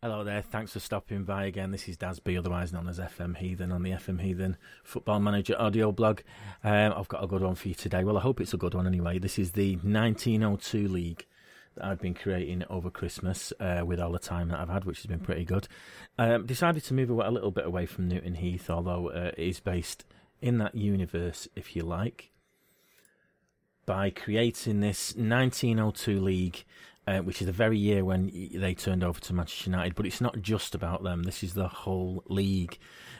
Hello there, thanks for stopping by again. This is Daz B, otherwise known as FM Heathen on the FM Heathen Football Manager audio blog. Um, I've got a good one for you today. Well, I hope it's a good one anyway. This is the 1902 League that I've been creating over Christmas uh, with all the time that I've had, which has been pretty good. Um, decided to move a little bit away from Newton Heath, although uh, it is based in that universe, if you like, by creating this 1902 League uh, which is the very year when they turned over to Manchester United. But it's not just about them. This is the whole league.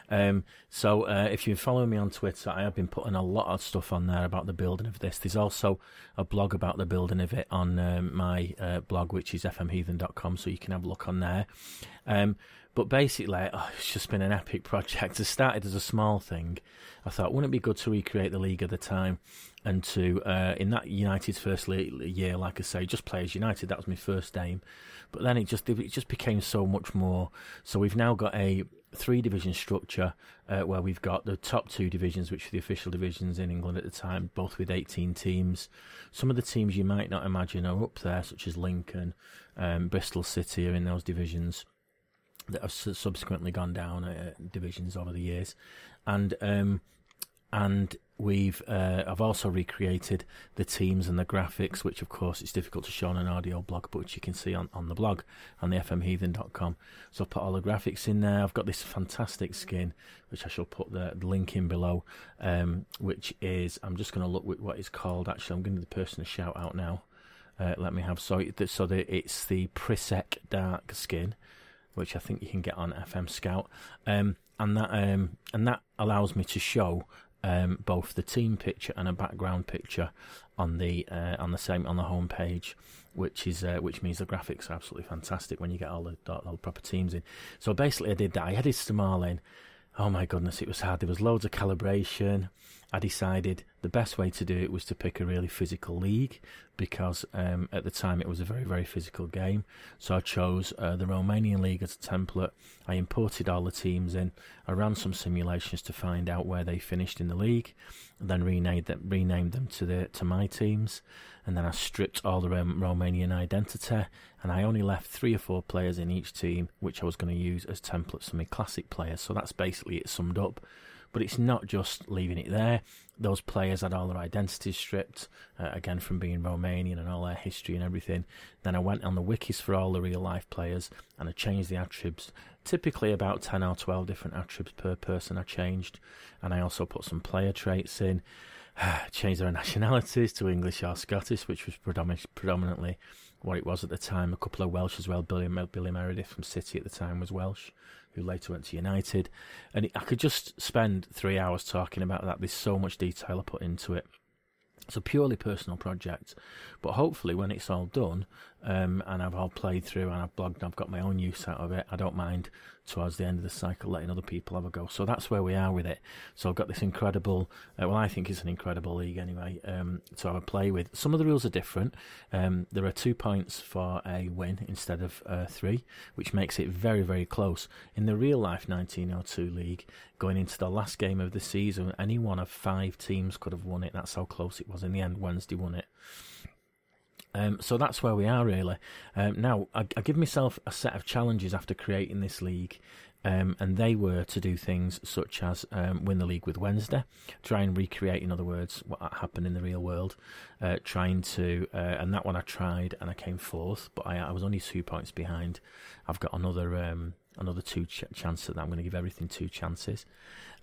Um, so uh, if you follow me on Twitter, I have been putting a lot of stuff on there about the building of this. There's also a blog about the building of it on um, my uh, blog, which is fmheathen.com, so you can have a look on there. Um, but basically, oh, it's just been an epic project. It started as a small thing. I thought, wouldn't it be good to recreate the league at the time and to, uh, in that United's first year, like I say, just play as United. That was my first aim. But then it just it just became so much more. So we've now got a three division structure uh, where we've got the top two divisions, which are the official divisions in England at the time, both with 18 teams. Some of the teams you might not imagine are up there, such as Lincoln, um, Bristol City are in those divisions that have subsequently gone down uh, divisions over the years, and um, and we've uh, I've also recreated the teams and the graphics, which of course it's difficult to show on an audio blog, but which you can see on, on the blog on the fmheathen.com. So I've put all the graphics in there. I've got this fantastic skin, which I shall put the, link in below, um, which is I'm just going to look with what it's called. Actually, I'm going giving the person a shout out now. Uh, let me have so so the, it's the Prisek Dark skin which I think you can get on FM Scout, um, and that um, and that allows me to show um, both the team picture and a background picture on the uh, on the same on the home page, which is uh, which means the graphics are absolutely fantastic when you get all the, all the proper teams in. So basically, I did that. I added Stamala Oh my goodness, it was hard. There was loads of calibration. I decided the best way to do it was to pick a really physical league because um, at the time it was a very, very physical game. So I chose uh, the Romanian league as a template. I imported all the teams in. I ran some simulations to find out where they finished in the league, then renamed them, renamed them to the to my teams, and then I stripped all the Romanian identity, and I only left three or four players in each team, which I was going to use as templates for my classic players. So that's basically it summed up. But it's not just leaving it there. Those players had all their identities stripped, uh, again from being Romanian and all their history and everything. Then I went on the wikis for all the real life players and I changed the attributes. Typically about 10 or 12 different attributes per person I changed. And I also put some player traits in. changed their nationalities to English or Scottish, which was predominantly what it was at the time. A couple of Welsh as well. Billy, Billy Meredith from City at the time was Welsh who later went to United. And I could just spend three hours talking about that. There's so much detail I put into it. It's a purely personal project, but hopefully when it's all done um, and I've all played through and I've blogged, I've got my own use out of it. I don't mind towards the end of the cycle letting other people have a go. So that's where we are with it. So I've got this incredible, uh, well, I think it's an incredible league anyway, um, to have a play with. Some of the rules are different. Um, there are two points for a win instead of uh, three, which makes it very, very close. In the real life 1902 league, going into the last game of the season, any one of five teams could have won it. That's how close it was. In the end, Wednesday won it. Um, so that's where we are really. Um, now, I, I, give myself a set of challenges after creating this league, um, and they were to do things such as um, win the league with Wednesday, try and recreate, in other words, what happened in the real world. Uh, trying to, uh, and that one I tried and I came fourth, but I, I was only two points behind. I've got another um, another two ch- chances that I'm going to give everything two chances.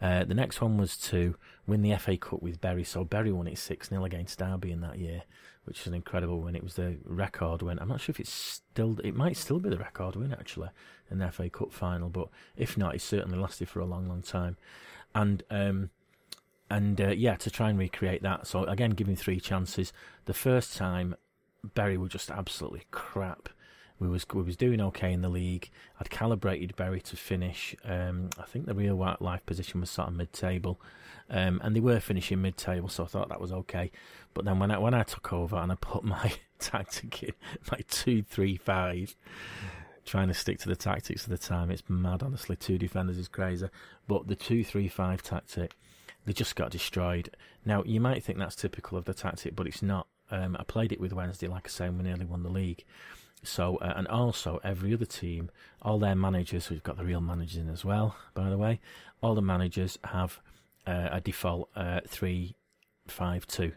Uh, the next one was to win the FA Cup with Bury. So Bury won it 6 0 against Derby in that year, which is an incredible win. It was the record win. I'm not sure if it's still, it might still be the record win actually in the FA Cup final, but if not, it certainly lasted for a long, long time. And, um, and uh, yeah, to try and recreate that. So again, giving three chances. The first time, Bury were just absolutely crap we was we was doing okay in the league. I'd calibrated Bury to finish. Um, I think the real life position was sort of mid table, um, and they were finishing mid table, so I thought that was okay. But then when I when I took over and I put my tactic in, my two three five, trying to stick to the tactics of the time, it's mad. Honestly, two defenders is crazy. But the two three five tactic, they just got destroyed. Now you might think that's typical of the tactic, but it's not. Um, I played it with Wednesday, like I say, and we nearly won the league. So, uh, and also every other team, all their managers, we've got the real managers in as well, by the way, all the managers have uh, a default uh.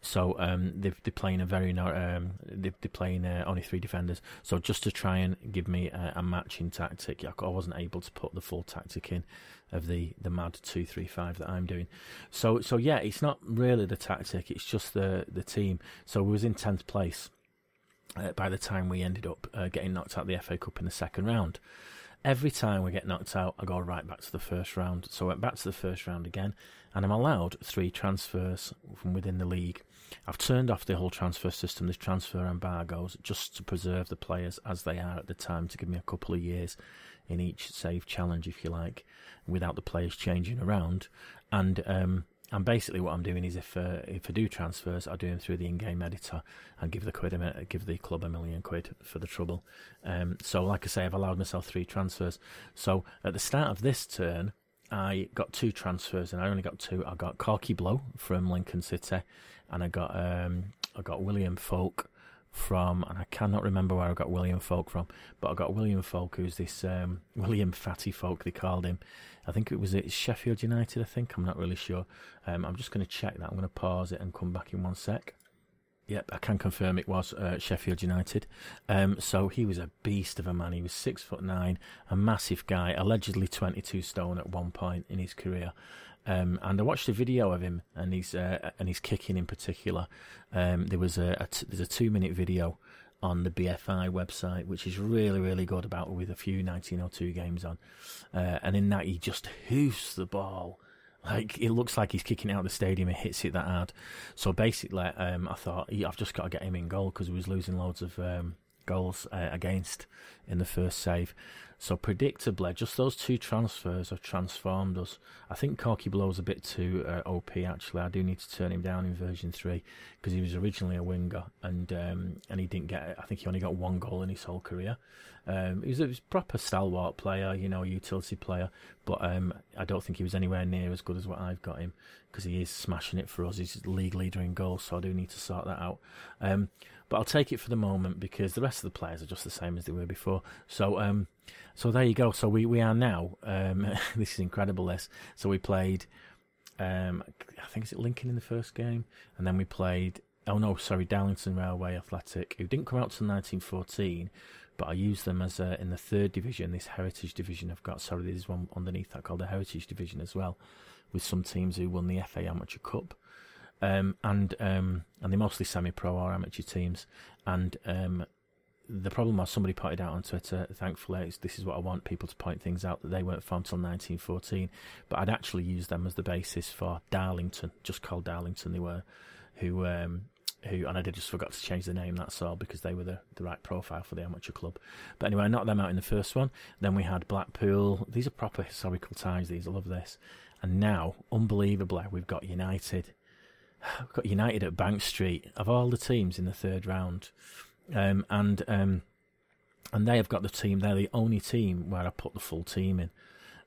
So um, they're, they're playing a very um, they're, they're playing uh, only three defenders. So just to try and give me a, a, matching tactic, I wasn't able to put the full tactic in of the the mad two three five that I'm doing. So so yeah, it's not really the tactic; it's just the the team. So we was in tenth place uh, by the time we ended up uh, getting knocked out of the FA Cup in the second round every time we get knocked out, I go right back to the first round. So I went back to the first round again, and I'm allowed three transfers from within the league. I've turned off the whole transfer system, this transfer embargoes, just to preserve the players as they are at the time, to give me a couple of years in each save challenge, if you like, without the players changing around. And um, and basically, what I'm doing is if uh, if I do transfers, I do them through the in-game editor and give the quid a, give the club a million quid for the trouble. Um, so, like I say, I've allowed myself three transfers. So at the start of this turn, I got two transfers, and I only got two. I got Corky Blow from Lincoln City, and I got um, I got William Foulke from, and I cannot remember where I got William Foulke from, but I got William Foulke, who's this um, William Fatty Foulke they called him, I think it was it Sheffield United. I think I'm not really sure. Um, I'm just going to check that. I'm going to pause it and come back in one sec. Yep, I can confirm it was uh, Sheffield United. Um, so he was a beast of a man. He was six foot nine, a massive guy, allegedly 22 stone at one point in his career. Um, and I watched a video of him and he's uh, and he's kicking in particular. Um, there was a, a t- there's a two minute video on the BFI website, which is really, really good about with a few 1902 games on. Uh, and in that, he just hoofs the ball. Like, it looks like he's kicking out of the stadium and hits it that hard. So basically, um, I thought, I've just got to get him in goal because he was losing loads of um, goals uh, against in the first save. So predictably, just those two transfers have transformed us. I think Corky Blow's a bit too uh, OP. Actually, I do need to turn him down in version three because he was originally a winger and um, and he didn't get. I think he only got one goal in his whole career. Um, he, was a, proper stalwart player, you know, a utility player, but um, I don't think he was anywhere near as good as what I've got him because he is smashing it for us. He's league leader in goals, so I do need to sort that out. Um, but I'll take it for the moment because the rest of the players are just the same as they were before. So, um, so there you go. So we, we are now. Um, this is incredible. This. So we played. Um, I think it's Lincoln in the first game, and then we played. Oh no, sorry, Darlington Railway Athletic, who didn't come out till 1914, but I used them as a, in the third division, this Heritage Division. I've got sorry, there's one underneath that called the Heritage Division as well, with some teams who won the FA Amateur Cup um, and um, and they're mostly semi-pro or amateur teams. And um, the problem was somebody pointed out on Twitter. Thankfully, this is what I want people to point things out that they weren't formed till 1914. But I'd actually used them as the basis for Darlington, just called Darlington. They were who. Um, who and I did just forgot to change the name. That's all because they were the, the right profile for the amateur club. But anyway, I knocked them out in the first one. Then we had Blackpool. These are proper historical ties. These I love this. And now, unbelievably, we've got United We've got United at Bank Street of all the teams in the third round, um, and um, and they have got the team. They're the only team where I put the full team in.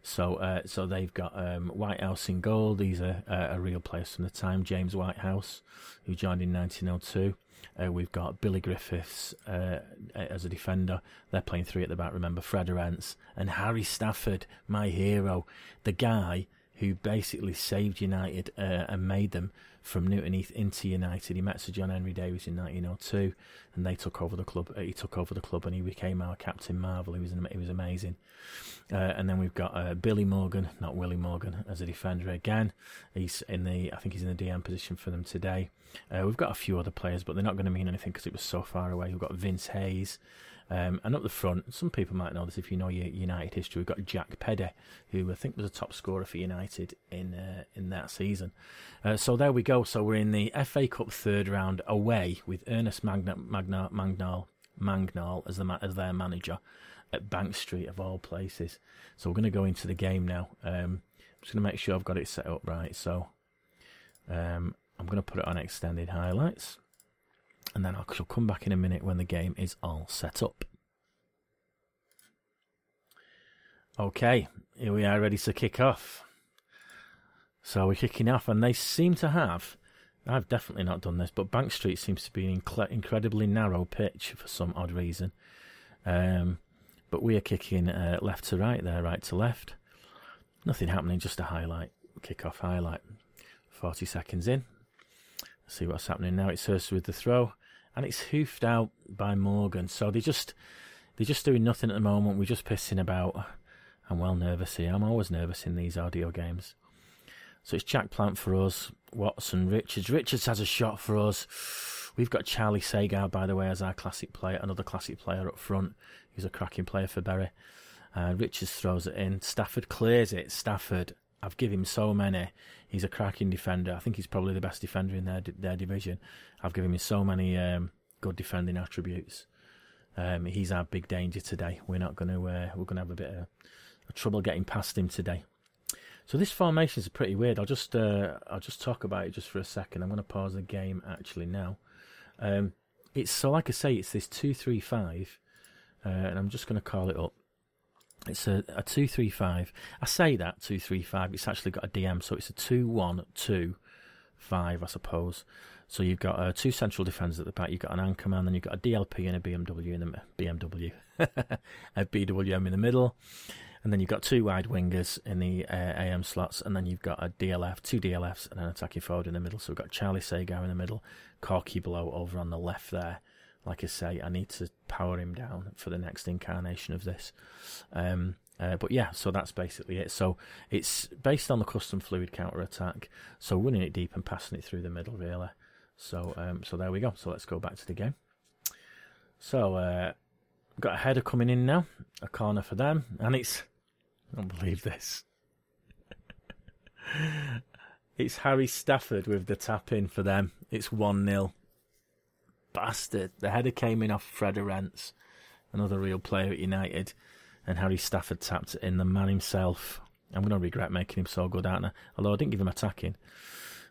So uh, so they've got um, Whitehouse in goal. These are uh, a real players from the time. James Whitehouse, who joined in 1902. Uh, we've got Billy Griffiths uh, as a defender. They're playing three at the back. Remember Fred Erentz and Harry Stafford, my hero, the guy who basically saved United uh, and made them from Newton Heath into United. He met Sir John Henry Davies in 1902, and they took over the club. Uh, he took over the club, and he became our Captain Marvel. He was he was amazing. Uh, and then we've got uh, Billy Morgan, not Willie Morgan, as a defender again. He's in the I think he's in the DM position for them today. Uh, we've got a few other players, but they're not going to mean anything because it was so far away. We've got Vince Hayes. Um, and up the front, some people might know this if you know your United history. We've got Jack Peddie, who I think was a top scorer for United in uh, in that season. Uh, so there we go. So we're in the FA Cup third round away with Ernest Magna, Magna, Mangnall, Mangnall as the as their manager at Bank Street of all places. So we're going to go into the game now. Um, I'm just going to make sure I've got it set up right. So um, I'm going to put it on extended highlights and then I shall come back in a minute when the game is all set up. Okay, here we are ready to kick off. So we're kicking off, and they seem to have I've definitely not done this, but Bank Street seems to be an inc- incredibly narrow pitch for some odd reason. Um, but we are kicking uh, left to right there, right to left. Nothing happening, just a highlight, kick off highlight. 40 seconds in. see what's happening now. It's Hurst with the throw, and it's hoofed out by Morgan. So they just they're just doing nothing at the moment. We're just pissing about. I'm well nervous here. I'm always nervous in these audio games. So it's Jack Plant for us, Watson, Richards. Richards has a shot for us. We've got Charlie Sagar, by the way, as our classic player, another classic player up front. He's a cracking player for Bury. Uh, Richards throws it in. Stafford clears it. Stafford, I've given him so many. He's a cracking defender. I think he's probably the best defender in their their division. I've given him so many um, good defending attributes. Um, he's our big danger today. We're not going to. Uh, we're going to have a bit of, of, trouble getting past him today. So this formation is pretty weird. I'll just uh, I'll just talk about it just for a second. I'm going to pause the game actually now. Um, it's so like I say, it's this two three five, uh, and I'm just going to call it up. It's a, a two three five. I say that two three five. It's actually got a DM, so it's a two one two five, I suppose. So you've got uh, two central defenders at the back. You've got an anchor man, then you've got a DLP and a BMW in the BMW, a BWM in the middle, and then you've got two wide wingers in the uh, AM slots, and then you've got a DLF, two DLFs, and an attacking forward in the middle. So we've got Charlie Sagar in the middle, Corky Blow over on the left there. Like I say, I need to power him down for the next incarnation of this. Um, uh, but yeah, so that's basically it. So it's based on the custom fluid counter attack. So running it deep and passing it through the middle, really. So um, so there we go. So let's go back to the game. So uh, got a header coming in now, a corner for them, and it's I don't believe this. it's Harry Stafford with the tap in for them. It's one 0 Bastard! The header came in off Fred Erentz, another real player at United, and Harry Stafford tapped it in. The man himself. I'm going to regret making him so good, aren't I? Although I didn't give him attacking.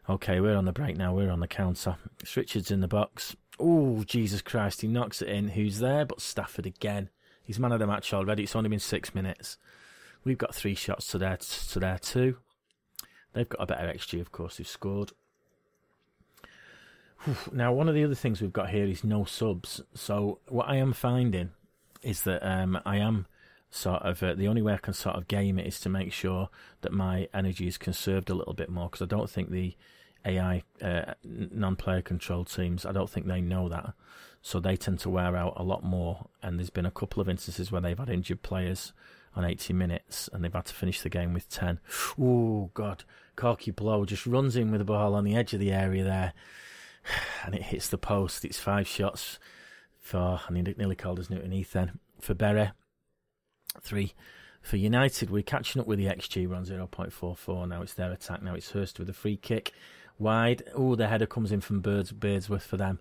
Okay, we're on the break now. We're on the counter. It's Richards in the box. Oh, Jesus Christ. He knocks it in. Who's there? But Stafford again. He's man of the match already. It's only been six minutes. We've got three shots to their, to their two. They've got a better XG, of course, who've scored. Now, one of the other things we've got here is no subs. So, what I am finding is that um, I am sort of uh, the only way I can sort of game it is to make sure that my energy is conserved a little bit more because I don't think the AI uh, non-player controlled teams I don't think they know that. So they tend to wear out a lot more and there's been a couple of instances where they've had injured players on 80 minutes and they've had to finish the game with 10 oh god. Corky Blow just runs in with the ball on the edge of the area there and it hits the post it's five shots for I mean, nearly called us Newton then for Bury Three for United, we're catching up with the XG. We're on 0.44 now. It's their attack. Now it's Hurst with a free kick. Wide. Oh, the header comes in from Birds, Beardsworth for them.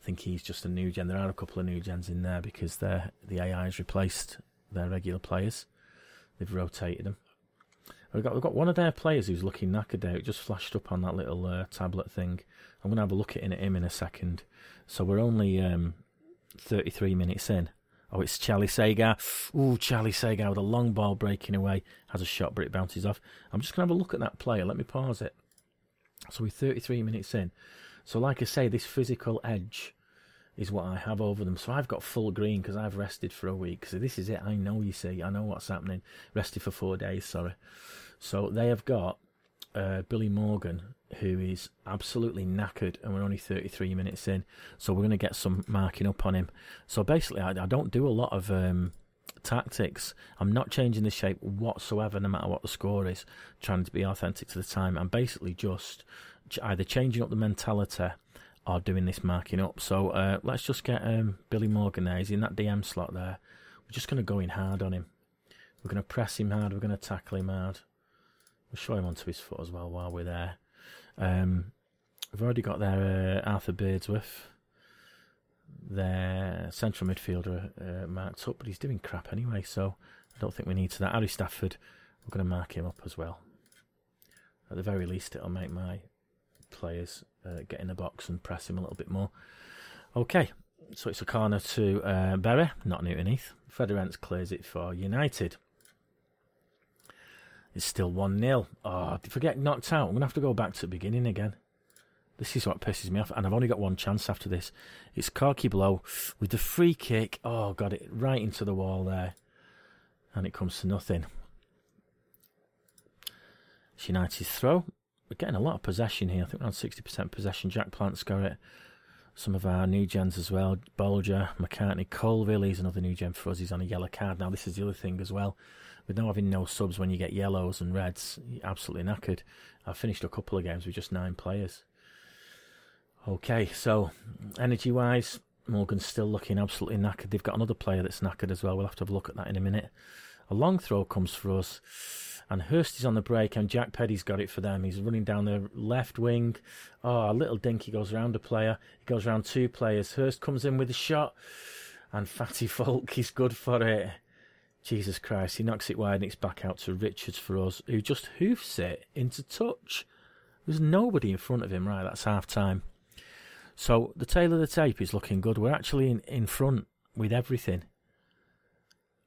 I think he's just a new gen. There are a couple of new gens in there because the AI has replaced their regular players. They've rotated them. We've got, we've got one of their players who's looking knackered out. Just flashed up on that little uh, tablet thing. I'm going to have a look at him in a second. So we're only um, 33 minutes in. Oh, it's Charlie Sagar. Ooh, Charlie Sagar with a long ball breaking away. Has a shot, but it bounces off. I'm just going to have a look at that player. Let me pause it. So we're 33 minutes in. So, like I say, this physical edge is what I have over them. So I've got full green because I've rested for a week. So this is it. I know, you see. I know what's happening. Rested for four days, sorry. So they have got uh, Billy Morgan, who is absolutely knackered, and we're only 33 minutes in, so we're going to get some marking up on him. So basically, I, I don't do a lot of um, tactics. I'm not changing the shape whatsoever, no matter what the score is, trying to be authentic to the time. I'm basically just either changing up the mentality or doing this marking up. So uh, let's just get um, Billy Morgan there. He's in that DM slot there. We're just going to go in hard on him. We're going to press him hard. We're going to tackle him hard. We'll show him onto his foot as well while we're there. Um, we've already got their uh, Arthur Beardsworth, their central midfielder uh, marked up, but he's doing crap anyway, so I don't think we need to that. Harry Stafford, we're going to mark him up as well. At the very least, it'll make my players uh, get in the box and press him a little bit more. Okay, so it's a corner to uh, Bury, not Newton Heath. Fred Erentz clears it for United. It's still 1 0. Oh, if I get knocked out, I'm going to have to go back to the beginning again. This is what pisses me off, and I've only got one chance after this. It's Corky Blow with the free kick. Oh, got it right into the wall there, and it comes to nothing. It's United's throw. We're getting a lot of possession here. I think we're on 60% possession. Jack Plant's got it. Some of our new gens as well. Bolger, McCartney, Colville. He's another new gen for us. He's on a yellow card now. This is the other thing as well. With now having no subs when you get yellows and reds, absolutely knackered. I've finished a couple of games with just nine players. Okay, so energy wise, Morgan's still looking absolutely knackered. They've got another player that's knackered as well. We'll have to have a look at that in a minute. A long throw comes for us and Hurst is on the break, and Jack Peddie's got it for them. He's running down the left wing. Oh, a little dinky goes around a player. He goes around two players. Hurst comes in with a shot, and Fatty Foulke is good for it. Jesus Christ, he knocks it wide and it's back out to Richards for us, who just hoofs it into touch. There's nobody in front of him, right? That's half time. So the tale of the tape is looking good. We're actually in, in front with everything.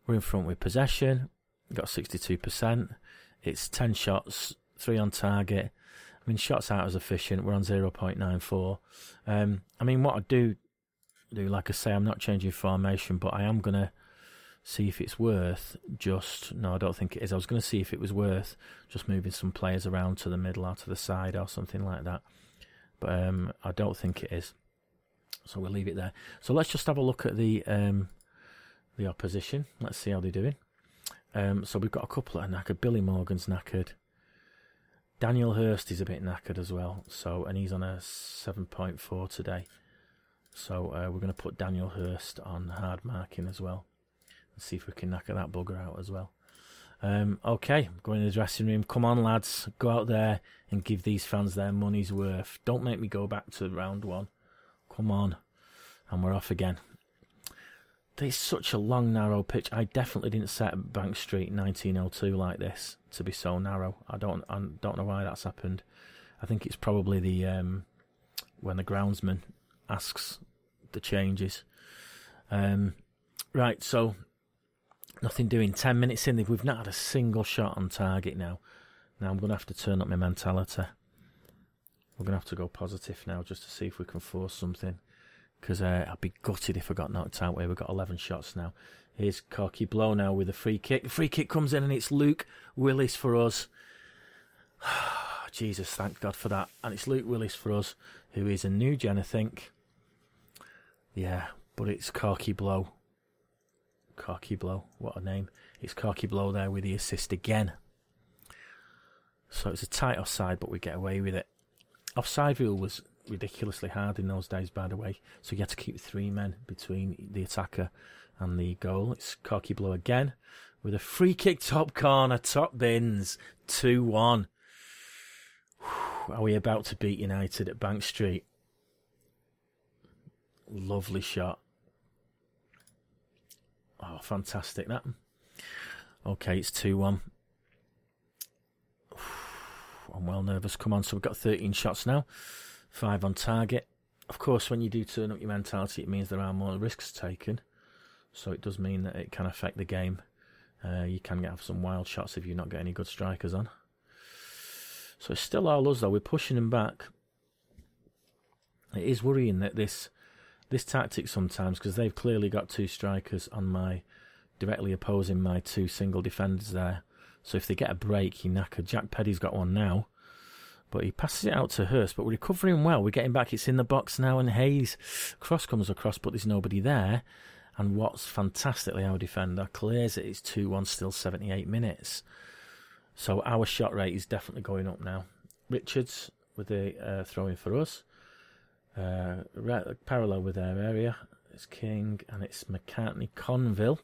We're in front with possession. Got 62%. It's 10 shots, 3 on target. I mean, shots out as efficient. We're on 0.94. Um, I mean, what I do do, like I say, I'm not changing formation, but I am going to see if it's worth just. No, I don't think it is. I was going to see if it was worth just moving some players around to the middle or to the side or something like that. But um, I don't think it is. So we'll leave it there. So let's just have a look at the um, the opposition. Let's see how they're doing. Um, so we've got a couple that are knackered. Billy Morgan's knackered. Daniel Hurst is a bit knackered as well. So and he's on a seven point four today. So uh, we're going to put Daniel Hurst on hard marking as well, and see if we can knock that bugger out as well. Um, okay, going in the dressing room. Come on, lads, go out there and give these fans their money's worth. Don't make me go back to round one. Come on, and we're off again. It's such a long, narrow pitch. I definitely didn't set Bank Street 1902 like this to be so narrow. I don't, I don't know why that's happened. I think it's probably the um, when the groundsman asks the changes. Um, right, so nothing doing. Ten minutes in, we've not had a single shot on target now. Now I'm going to have to turn up my mentality. We're going to have to go positive now just to see if we can force something because uh, I'd be gutted if I got knocked out where we've got 11 shots now. Here's Corky Blow now with a free kick. The free kick comes in and it's Luke Willis for us. Jesus, thank God for that. And it's Luke Willis for us, who is a new gen, I think. Yeah, but it's Corky Blow. Corky Blow, what a name. It's Corky Blow there with the assist again. So it's a tight offside, but we get away with it. Offside rule was ridiculously hard in those days, by the way. So you had to keep three men between the attacker and the goal. It's Corky Blow again with a free kick top corner, top bins, 2 1. Are we about to beat United at Bank Street? Lovely shot. Oh, fantastic that. Okay, it's 2 1. I'm well nervous. Come on, so we've got 13 shots now five on target. Of course, when you do turn up your mentality, it means there are more risks taken. So it does mean that it can affect the game. Uh, you can have some wild shots if you're not get any good strikers on. So it's still all us though. We're pushing them back. It is worrying that this this tactic sometimes because they've clearly got two strikers on my directly opposing my two single defenders there. So if they get a break, he knacker. Jack Peddie's got one now. But he passes it out to Hurst, but we're recovering well. We're getting back. It's in the box now, and Hayes cross comes across, but there's nobody there. And Watts fantastically, our defender, clears it. It's 2 1, still 78 minutes. So our shot rate is definitely going up now. Richards with the uh, throwing for us. Uh, right, parallel with their area. It's King and it's McCartney Conville,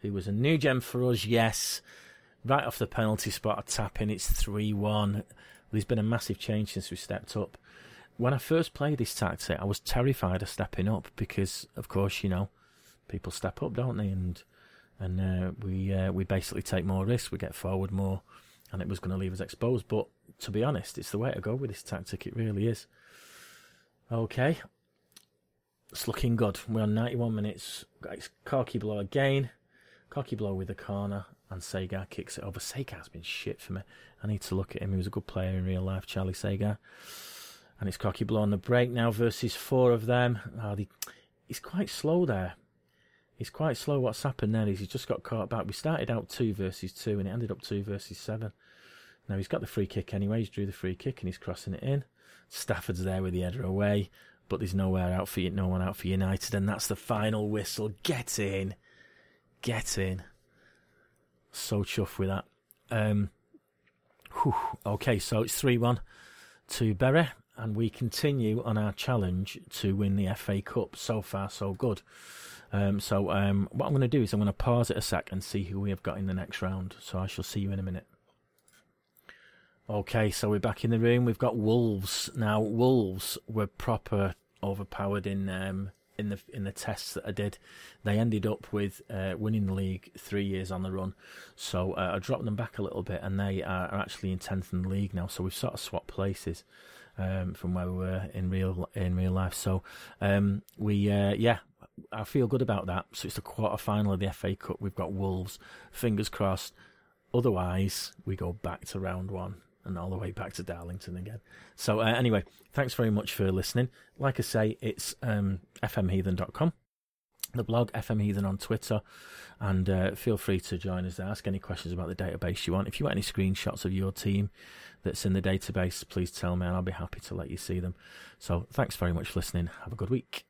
who was a new gen for us, yes. Right off the penalty spot, a tap in. It's 3 1 there's been a massive change since we stepped up. When I first played this tactic, I was terrified of stepping up because, of course, you know, people step up, don't they? And and uh, we uh, we basically take more risks, we get forward more, and it was going to leave us exposed. But to be honest, it's the way to go with this tactic. It really is. Okay, it's looking good. We're on 91 minutes. It's Corky Blow again. Corky Blow with the corner and Sagar kicks it over. Sagar's been shit for me. I need to look at him. He was a good player in real life, Charlie Sagar. And it's Cocky Blow on the break now versus four of them. Oh, he's quite slow there. He's quite slow. What's happened there is he's just got caught back. We started out two versus two, and it ended up two versus seven. Now he's got the free kick anyway. He's drew the free kick and he's crossing it in. Stafford's there with the header away, but there's nowhere out for no one out for United, and that's the final whistle. Get in, get in. So chuffed with that. Um, whew, okay, so it's three one to Bury, and we continue on our challenge to win the FA Cup. So far, so good. Um, so um, what I'm going to do is I'm going to pause it a sec and see who we have got in the next round. So I shall see you in a minute. Okay, so we're back in the room. We've got Wolves now. Wolves were proper overpowered in um, in the in the tests that I did. They ended up with uh, winning the league three years on the run. So uh, I dropped them back a little bit, and they are, are actually in tenth in the league now. So we've sort of swapped places um, from where we were in real in real life. So um, we uh, yeah, I feel good about that. So it's the quarter final of the FA Cup. We've got Wolves. Fingers crossed. Otherwise, we go back to round one and all the way back to Darlington again. So, uh, anyway, thanks very much for listening. Like I say, it's um, fmheathen.com, the blog, fmheathen on Twitter, and uh, feel free to join us there. Ask any questions about the database you want. If you want any screenshots of your team that's in the database, please tell me, and I'll be happy to let you see them. So, thanks very much for listening. Have a good week.